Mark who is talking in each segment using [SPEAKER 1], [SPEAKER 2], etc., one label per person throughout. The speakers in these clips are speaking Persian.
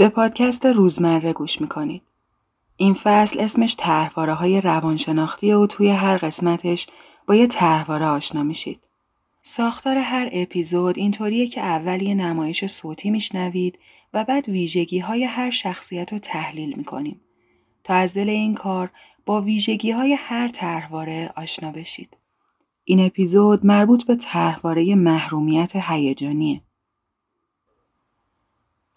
[SPEAKER 1] به پادکست روزمره گوش می‌کنید. این فصل اسمش تحواره های روانشناختی و توی هر قسمتش با یه تحواره آشنا میشید. ساختار هر اپیزود اینطوریه که اول یه نمایش صوتی میشنوید و بعد ویژگی های هر شخصیت رو تحلیل می‌کنیم تا از دل این کار با ویژگی های هر تحواره آشنا بشید. این اپیزود مربوط به تحواره محرومیت هیجانیه.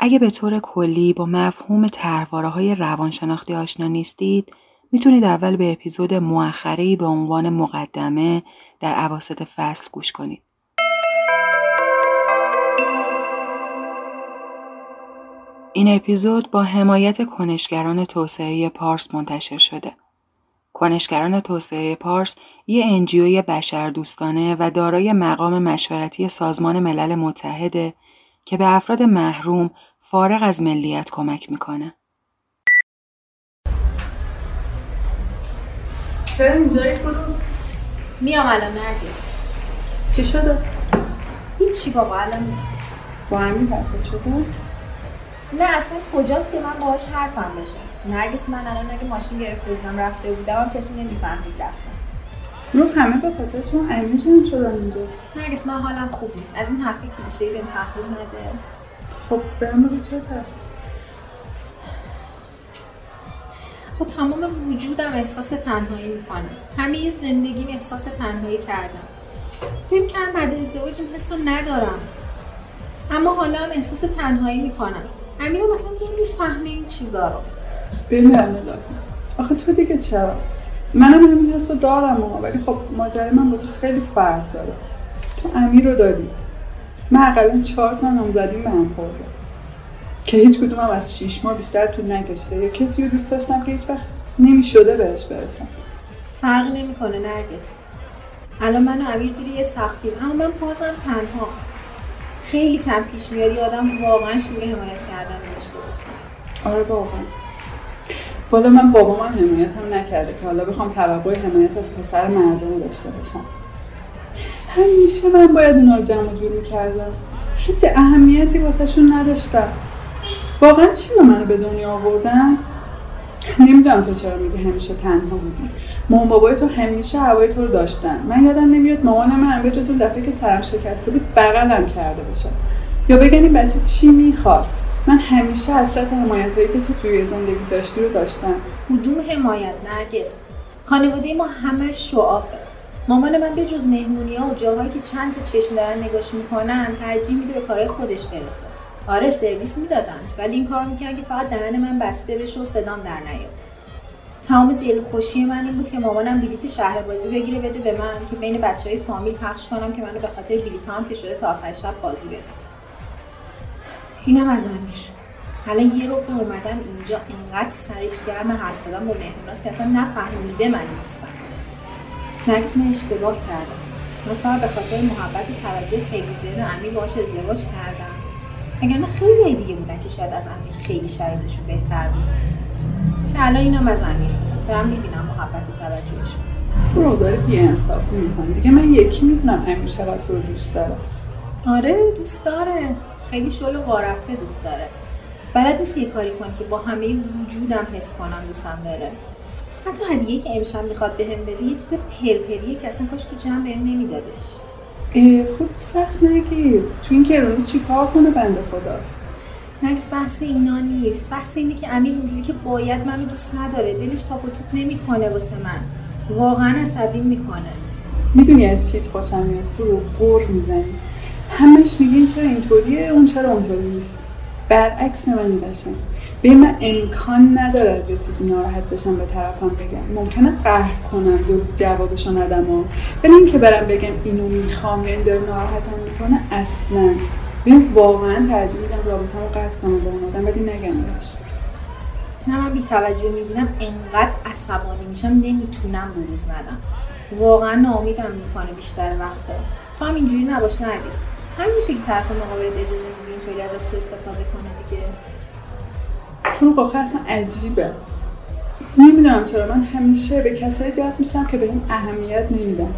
[SPEAKER 1] اگه به طور کلی با مفهوم تحواره های روانشناختی آشنا نیستید، می‌تونید اول به اپیزود مؤخری به عنوان مقدمه در عواسط فصل گوش کنید. این اپیزود با حمایت کنشگران توسعه پارس منتشر شده. کنشگران توسعه پارس یه انجیوی بشر دوستانه و دارای مقام مشورتی سازمان ملل متحده که به افراد محروم فارغ از ملیت کمک می‌کنه.
[SPEAKER 2] چرا اینجایی فرو؟
[SPEAKER 3] میام الان نرگس
[SPEAKER 2] چی شده؟
[SPEAKER 3] هیچی بابا الان
[SPEAKER 2] با همین حرفت شده؟
[SPEAKER 3] نه اصلا کجاست که من باهاش حرفم بشه نرگس من الان اگه ماشین گرفته بودم رفته بودم هم کسی نمی‌فهمید رفتم
[SPEAKER 2] رو همه به خاطر تو امیر شدن اینجا
[SPEAKER 3] نرگس من حالم خوب نیست از این حرف کلیشه‌ای بهم تحویل نده
[SPEAKER 2] خب برم چه
[SPEAKER 3] با تمام وجودم احساس تنهایی می‌کنم. همه زندگیم احساس تنهایی کردم. فکر کردم بعد ازدواج این حس رو ندارم. اما حالا هم احساس تنهایی می‌کنم. امیر مثلا نمی‌فهمه این چیزا رو.
[SPEAKER 2] بمیرم آخه تو دیگه چرا؟ منم همین حس رو دارم ولی خب ماجرای من با تو خیلی فرق داره. تو امیر رو دادی. من اقلا چهار تا نامزدیم به هم خورده. که هیچ کدومم از شیش ماه بیشتر طول نکشیده. یا کسی رو دوست داشتم که هیچ وقت نمی‌شده بهش برسم.
[SPEAKER 3] فرق نمی‌کنه نرگس. الان من و امیر زیر یه سقفیم اما من بازم تنها. خیلی کم پیش میاد آدم واقعا شروع حمایت کردن داشته باشه.
[SPEAKER 2] آره واقعا بالا من بابا من حمایت هم نکرده که حالا بخوام توقع حمایت از پسر مردم داشته باشم. همیشه من باید اونا جمع جور می‌کردم. هیچ اهمیتی واسهشون نداشتم. واقعا چی منو به دنیا آوردن؟ نمی‌دونم تو چرا میگی همیشه تنها بودی. مامان بابای تو همیشه هوای تو رو داشتن. من یادم نمیاد مامان من به جز دفعه که سرم شکسته بود بغلم کرده باشه. یا بگن این بچه چی می‌خواد؟ من همیشه حسرت حمایتهایی که تو توی زندگی داشتی رو داشتم.
[SPEAKER 3] کدوم حمایت نرگس. خانواده ما همه شعافه. مامان من به جز مهمونی ها و جاهایی که چند تا چشم دارن نگاش می‌کنن ترجیح میده به کارهای خودش برسه. آره سرویس می‌دادن ولی این کار می‌کردن که فقط دهن من بسته بشه و صدام در نیاد. تمام دلخوشی من این بود که مامانم بلیت شهر بازی بگیره بده به من که بین بچه های فامیل پخش کنم که منو به خاطر بلیت هم که شده تا آخر شب بازی بده اینم از امیر. الان یه رو اومدم اینجا اینقدر سرش گرم حرف زدم با مهموناست که اصلا نفهمیده من نیستم. نرگس من اشتباه کردم. من فقط به خاطر محبت و توجه خیلی زیاد امیر باهاش ازدواج کردم. اگر نه خیلی دیگه بودن که شاید از امیر خیلی شرایطشون بهتر بود. که الان اینم از امیر. دارم می‌بینم محبت و توجهشون.
[SPEAKER 2] فرو داره بی انصافی می‌کنه دیگه من یکی می‌دونم چقدر تو رو دوست داره.
[SPEAKER 3] آره دوست داره. خیلی شل و وارفته دوست داره. بلد نیست یه کاری کنه که با همه وجودم حس کنم دوستم داره. حتی هدیه که امشب می‌خواد بهم بده یه چیز پرپریه که اصلا کاش تو جمع بهم نمیدادش.
[SPEAKER 2] فوق سخت نگیر تو این چی کار کنه بنده خدا؟
[SPEAKER 3] نکس بحث اینا نیست. بحث اینه که امیر اونجوری که باید منو دوست نداره. دلش تاپ و توپ نمی‌کنه واسه من. واقعا عصبی می‌کنه.
[SPEAKER 2] می‌دونی از چیت خوشم میاد؟ فرو غور می‌زنی. همش میگین چرا اینطوریه؟ اون چرا اونطوری نیست. برعکس من باشم به من امکان نداره از یه چیزی ناراحت بشم به طرفم بگم. ممکنه قهر کنم دو روز جوابشو ندم و ولی اینکه برم بگم اینو می‌خوام این داره ناراحتم می‌کنه. اصلا. ببین واقعا ترجیح میدم رابطه رو قطع کنم با اون آدم ولی نگم بهش.
[SPEAKER 3] نه من بی توجه می‌بینم انقدر عصبانی میشم نمی‌تونم بروز ندم. واقعا ناامیدم می‌کنه بیشتر وقتا تو هم اینجوری نباش نرگس. همین میشه که طرف مقابلت اجازه میدی اینطوری از سو استفاده کنه دیگه.
[SPEAKER 2] فروغ آخه اصلا عجیبه. نمی‌دونم چرا من همیشه به کسایی جلب میشم که به این اهمیت نمیدم.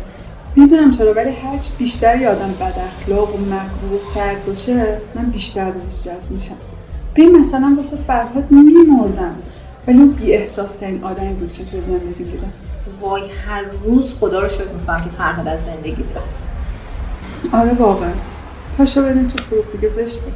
[SPEAKER 2] می‌دونم چرا ولی هرچی بیشتر یادم بد اخلاق و مغرور و سرد باشه من بیشتر بهش جذب میشم. به مثلا واسه فرهاد میمردم ولی اون بی احساس ترین آدمی بود که توی زندگی دیدم
[SPEAKER 3] وای هر روز خدا رو شکر می‌کنم که فرهاد از زندگی داره
[SPEAKER 2] آره واقعا. پاشو بریم تو فروخ دیگه زشته.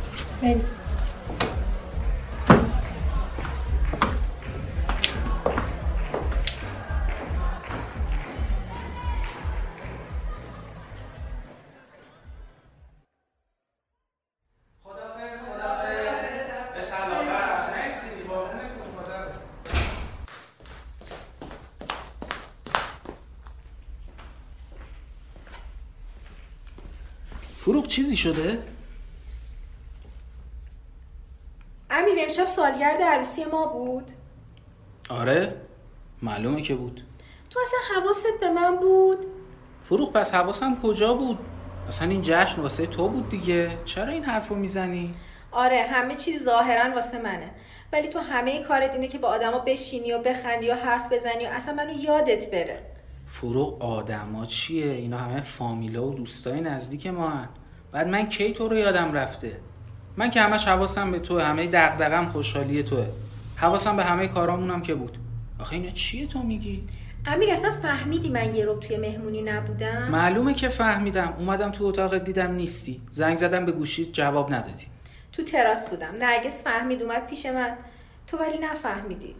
[SPEAKER 4] فروغ چیزی شده؟
[SPEAKER 3] امیر امشب سالگرد عروسی ما بود
[SPEAKER 4] آره معلومه که بود
[SPEAKER 3] تو اصلا حواست به من بود
[SPEAKER 4] فروغ پس حواسم کجا بود؟ اصلا این جشن واسه تو بود دیگه چرا این حرفو می‌زنی؟
[SPEAKER 3] آره همه چیز ظاهرا واسه منه ولی تو همه کارت اینه که با آدما بشینی و بخندی و حرف بزنی و اصلا منو یادت بره
[SPEAKER 4] فروغ آدما چیه؟ اینا همه فامیلا و دوستای نزدیک ما هن. بعد من کی تو رو یادم رفته؟ من که همش حواسم به توه همه دغدغم خوشحالی توه. حواسم به همه کارامونم که بود. آخه اینا چیه تو میگی؟
[SPEAKER 3] امیر اصلا فهمیدی من یه رو توی مهمونی نبودم؟
[SPEAKER 4] معلومه که فهمیدم. اومدم تو اتاق دیدم نیستی. زنگ زدم به گوشیت جواب ندادی.
[SPEAKER 3] تو تراس بودم. نرگس فهمید اومد پیش من. تو ولی نفهمیدی.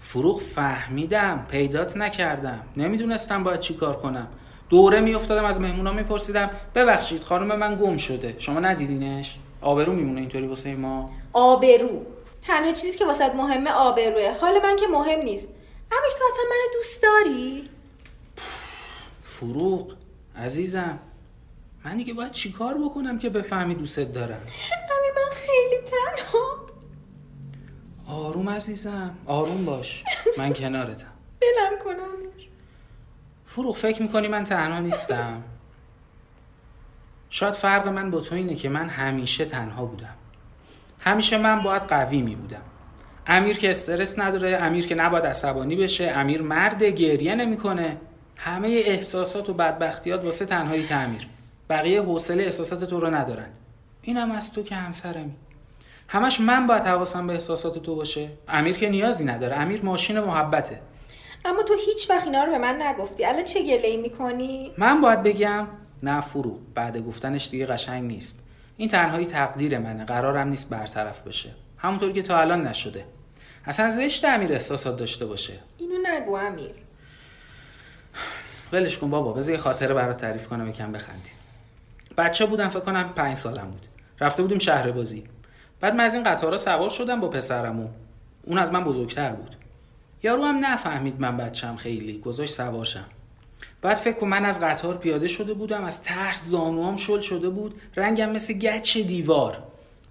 [SPEAKER 4] فروغ فهمیدم پیدات نکردم. نمی‌دونستم باید چی کار کنم. دوره میافتادم از مهمونا میپرسیدم ببخشید خانم من گم شده. شما ندیدینش؟ آبرو میمونه اینطوری واسه ما؟
[SPEAKER 3] آبرو. تنها چیزی که واسه مهمه آبروه. حال من که مهم نیست. امیر تو اصلا منو دوست داری؟
[SPEAKER 4] فروغ عزیزم. من دیگه باید چیکار بکنم که بفهمی دوستت دارم؟
[SPEAKER 3] امیر من خیلی تنها.
[SPEAKER 4] آروم عزیزم. آروم باش. من کنارتم.
[SPEAKER 3] بلم کن امیر
[SPEAKER 4] فروغ فکر می‌کنی من تنها نیستم؟ شاید فرق من با تو اینه که من همیشه تنها بودم. همیشه من باید قوی می بودم امیر که استرس نداره امیر که نباید عصبانی بشه امیر مرد گریه نمی‌کنه. همه احساسات و بدبختیات واسه تنهایی امیر بقیه حوصله احساسات تو رو ندارن. اینم از تو که همسرمی. همش من باید حواسم به احساسات تو باشه. امیر که نیازی نداره. امیر ماشین محبته.
[SPEAKER 3] اما تو هیچ وقت اینا رو به من نگفتی. الان چه گله ای می‌کنی؟
[SPEAKER 4] من باید بگم نه فرو. بعد گفتنش دیگه قشنگ نیست. این تنهایی تقدیر منه. قرارم نیست برطرف بشه. همونطور که تا الان نشده. اصلا زشت امیر احساسات داشته باشه.
[SPEAKER 3] اینو نگو امیر.
[SPEAKER 4] ولش کن بابا. بذار یه خاطره برات تعریف کنم یکم بخندی بچه بودم فکر کنم پنج سالم بود. رفته بودیم شهر بازی. بعد من از این قطارا سوار شدم با پسرمو. اون از من بزرگتر بود. یارو هم نفهمید من بچم خیلی. گذاشت سوارشم. بعد فکر کن من از قطار پیاده شده بودم از ترس زانوام شل شده بود. رنگم مثل گچ دیوار.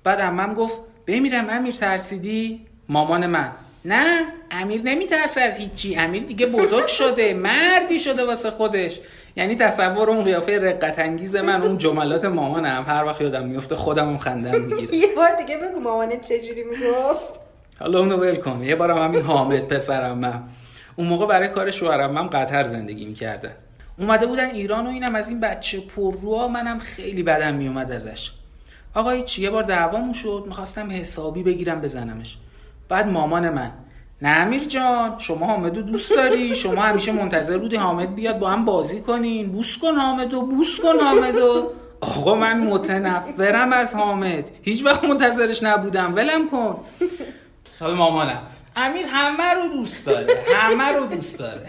[SPEAKER 4] بعد امم گفت بمیرم امیر ترسیدی؟ مامان من. نه امیر نمیترسه از هیچی. امیر دیگه بزرگ شده. مردی شده واسه خودش. یعنی تصور اون قیافه رقت انگیز من اون جملات مامانم. هر وقت یادم میفته خودم اون خندم می‌گیره
[SPEAKER 3] یه بار دیگه بگو مامانت چجوری می‌گفت.
[SPEAKER 4] حالا اونو ول کن. یه بارم همین حامد پسرم من. اون موقع برای کار شوهرم من قطر زندگی می‌کردن اومده بودن ایران و اینم از این بچه پرروها منم خیلی بدم میومد ازش. آقا چی یه بار دعوامون شد. می‌خواستم حسابی بگیرم بزنمش. بعد مامان من. نه امیر جان شما حامدو دوست داری؟ شما همیشه منتظر بودی حامد بیاد با هم بازی کنین. بوس کن حامدو بوس کن حامدو. آقا من متنفرم از حامد. هیچ وقت منتظرش نبودم. ولم کن. حالا مامانم. امیر همه رو دوست داره. همه رو دوست داره.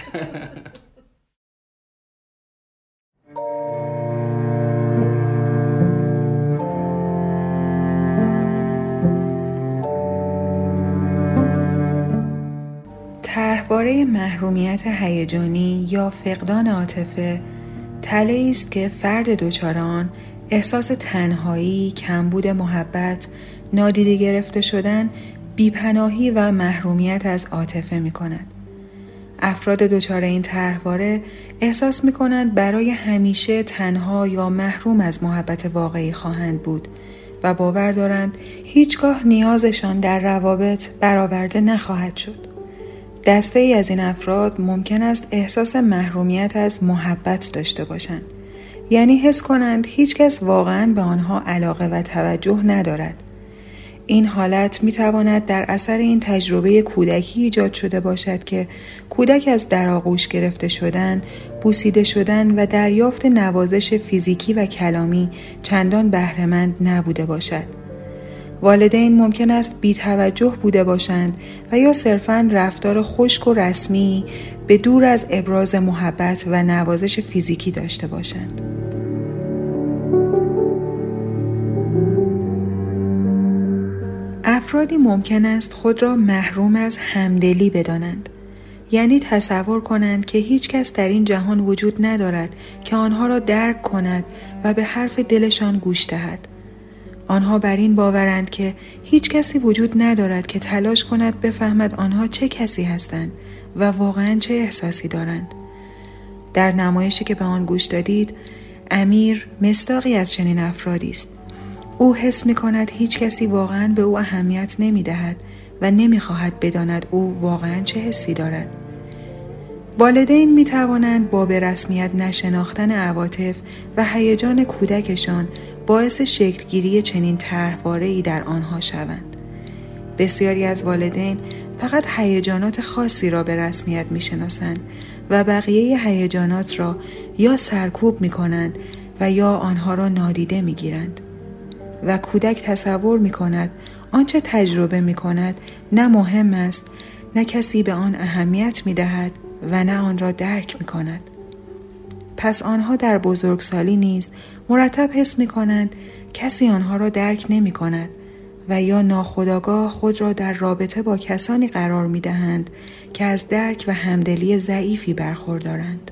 [SPEAKER 1] طرحواره محرومیت هیجانی یا فقدان عاطفه تله است که فرد دچار احساس تنهایی، کمبود محبت، نادیده گرفته شدن، بیپناهی و محرومیت از عاطفه می کند. افراد دچار این طرحواره احساس می کنند برای همیشه تنها یا محروم از محبت واقعی خواهند بود و باور دارند هیچگاه نیازشان در روابط برآورده نخواهد شد. دسته ای از این افراد ممکن است احساس محرومیت از محبت داشته باشند. یعنی حس کنند هیچکس واقعا به آنها علاقه و توجه ندارد. این حالت می تواند در اثر این تجربه کودکی ایجاد شده باشد که کودک از درآغوش گرفته شدن، بوسیده شدن و دریافت نوازش فیزیکی و کلامی چندان بهرهمند نبوده باشد. والدین ممکن است بی توجه بوده باشند و یا صرفاً رفتار خشک و رسمی به دور از ابراز محبت و نوازش فیزیکی داشته باشند. افرادی ممکن است خود را محروم از همدلی بدانند یعنی تصور کنند که هیچ کس در این جهان وجود ندارد که آنها را درک کند و به حرف دلشان گوش دهد آنها بر این باورند که هیچ کسی وجود ندارد که تلاش کند بفهمد آنها چه کسی هستند و واقعا چه احساسی دارند در نمایشی که به آن گوش دادید امیر مستاقی از چنین افرادی است او حس می کند هیچ کسی واقعا به او اهمیت نمی دهد و نمی خواهد بداند او واقعا چه حسی دارد. والدین می توانند با به رسمیت نشناختن عواطف و هیجان کودکشان باعث شکلگیری چنین طرحواره ای در آنها شوند. بسیاری از والدین فقط هیجانات خاصی را به رسمیت می شناسند و بقیه هیجانات را یا سرکوب می کنند و یا آنها را نادیده می گیرند. و کودک تصور می کند آنچه تجربه می کند نه مهم است نه کسی به آن اهمیت می دهد و نه آن را درک می کند. پس آنها در بزرگسالی نیز مرتب حس می کنند کسی آنها را درک نمی کند و یا ناخداگاه خود را در رابطه با کسانی قرار می دهند که از درک و همدلی ضعیفی برخوردارند.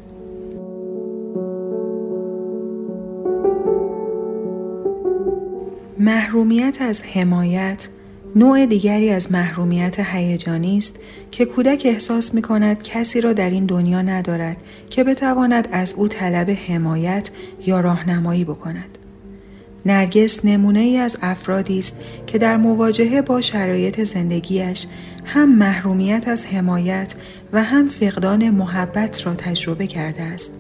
[SPEAKER 1] محرومیت از حمایت نوع دیگری از محرومیت هیجانی است که کودک احساس می کند کسی را در این دنیا ندارد که بتواند از او طلب حمایت یا راهنمایی بکند. نرگس نمونه ای از افرادی است که در مواجهه با شرایط زندگیش هم محرومیت از حمایت و هم فقدان محبت را تجربه کرده است.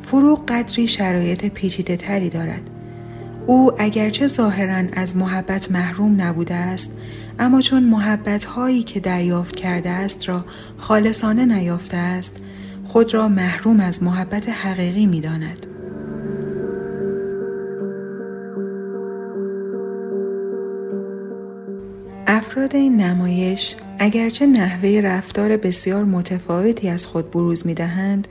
[SPEAKER 1] فروغ قدری شرایط پیچیده تری دارد او اگرچه ظاهرا از محبت محروم نبوده است اما چون محبت هایی که دریافت کرده است را خالصانه نیافته است خود را محروم از محبت حقیقی می داند. افراد این نمایش اگرچه نحوه رفتار بسیار متفاوتی از خود بروز می دهند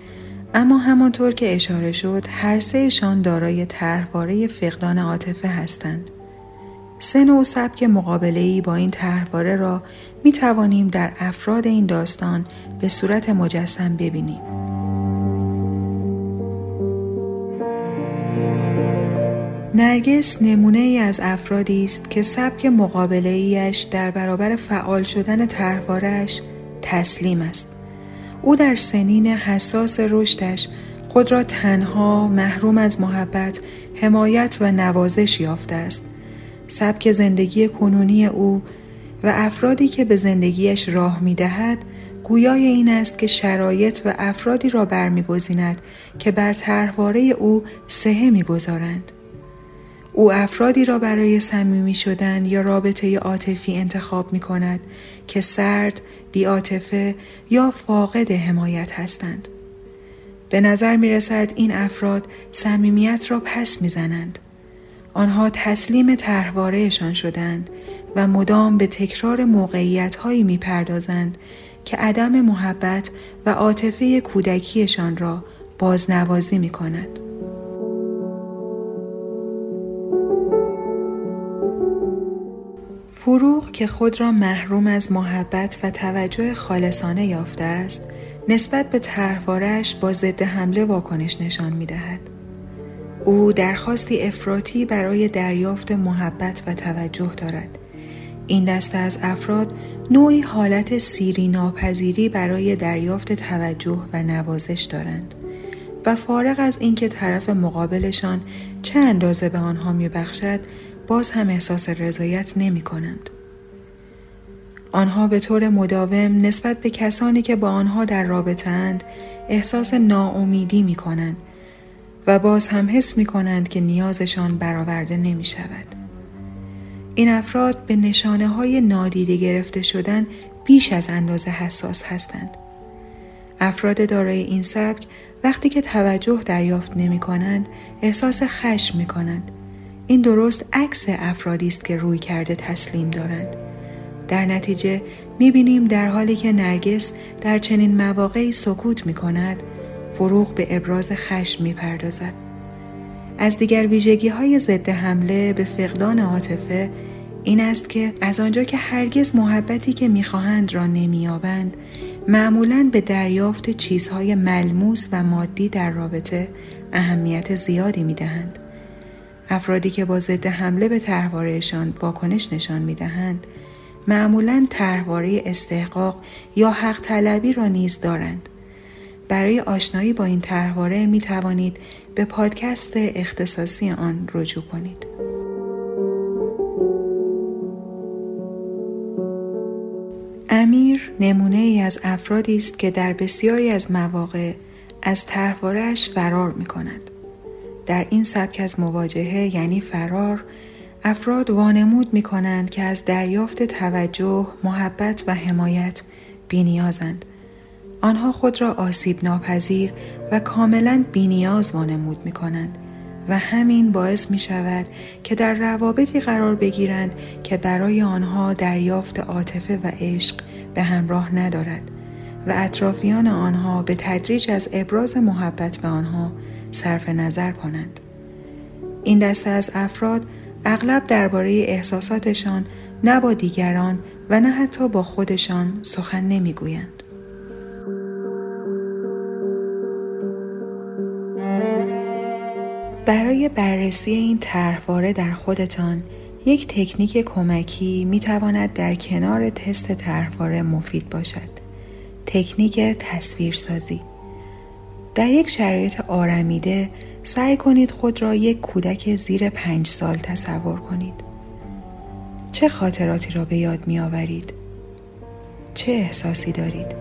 [SPEAKER 1] اما همانطور که اشاره شد هر سهشان دارای طرحواره فقدان عاطفه هستند. سه نوع سبک مقابله با این طرحواره را می توانیم در افراد این داستان به صورت مجسم ببینیم. نرگس نمونه ای از افرادی است که سبک مقابله ایش در برابر فعال شدن طرحوارهاش تسلیم است. او در سنین حساس رشدش خود را تنها محروم از محبت، حمایت و نوازش یافته است. سبک زندگی کنونی او و افرادی که به زندگیش راه می دهد گویای این است که شرایط و افرادی را برمیگزیند که بر طرحواره او سهه می‌گذارند او افرادی را برای صمیمی شدن یا رابطه عاطفی انتخاب می کند که سرد، بیعاطفه یا فاقد حمایت هستند. به نظر می رسد این افراد صمیمیت را پس می زنند. آنها تسلیم طرحوارهشان شدند و مدام به تکرار موقعیت هایی می پردازند که عدم محبت و عاطفه کودکیشان را بازنوازی می کند. فروغ که خود را محروم از محبت و توجه خالصانه یافته است نسبت به طرحوارش با ضد حمله واکنش نشان می دهد. او درخواستی افراطی برای دریافت محبت و توجه دارد. این دسته از افراد نوعی حالت سیری ناپذیری برای دریافت توجه و نوازش دارند و فارغ از اینکه طرف مقابلشان چه اندازه به آنها میبخشد باز هم احساس رضایت نمی کنند. آنها به طور مداوم نسبت به کسانی که با آنها در رابطه اند احساس ناامیدی می کنند و باز هم حس می کنند که نیازشان برآورده نمی شود. این افراد به نشانه های نادیده گرفته شدن بیش از اندازه حساس هستند. افراد دارای این سبک وقتی که توجه دریافت نمی کنند احساس خشم می کنند. این درست عکس افرادی است که روی کرده تسلیم دارند. در نتیجه می بینیم در حالی که نرگس در چنین مواقعی سکوت می کند فروغ به ابراز خشم می پردازد. از دیگر ویژگی های ضد حمله به فقدان عاطفه این است که از آنجا که هرگز محبتی که می‌خواهند را نمییابند معمولا به دریافت چیزهای ملموس و مادی در رابطه اهمیت زیادی می‌دهند افرادی که با ضد حمله به تحوارهشان واکنش نشان می‌دهند معمولا تحواره استحقاق یا حق طلبی را نیز دارند برای آشنایی با این تحواره می توانید به پادکست اختصاصی آن رجوع کنید. امیر نمونه ای از افرادی است که در بسیاری از مواقع از طرحوارهاش فرار می کند. در این سبک از مواجهه یعنی فرار افراد وانمود می کنند که از دریافت توجه، محبت و حمایت بینیازند. آنها خود را آسیب ناپذیر و کاملا بینیاز وانمود می کنند و همین باعث می شود که در روابطی قرار بگیرند که برای آنها دریافت عاطفه و عشق به همراه ندارد و اطرافیان آنها به تدریج از ابراز محبت به آنها صرف نظر کنند. این دسته از افراد اغلب درباره احساساتشان نه با دیگران و نه حتی با خودشان سخن نمی‌گویند. برای بررسی این طرحواره در خودتان یک تکنیک کمکی می تواند در کنار تست طرحواره مفید باشد. تکنیک تصویرسازی در یک شرایط آرمیده سعی کنید خود را یک کودک زیر پنج سال تصور کنید. چه خاطراتی را به یاد می آورید؟ چه احساسی دارید؟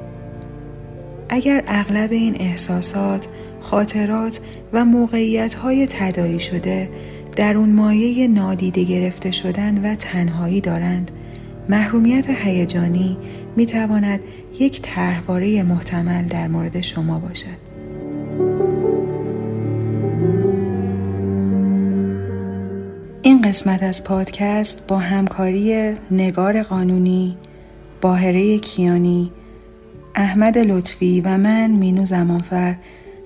[SPEAKER 1] اگر اغلب این احساسات خاطرات و موقعیت های تدایی شده در اون مایه نادیده گرفته شدن و تنهایی دارند محرومیت هیجانی می تواند یک طرحواره محتمل در مورد شما باشد. قسمت از پادکست با همکاری نگار قانونی، باهره کیانی، احمد لطفی و من مینو زمانفر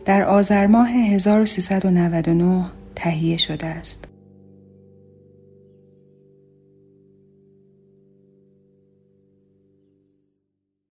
[SPEAKER 1] در آذر ماه 1399 تهیه شده است.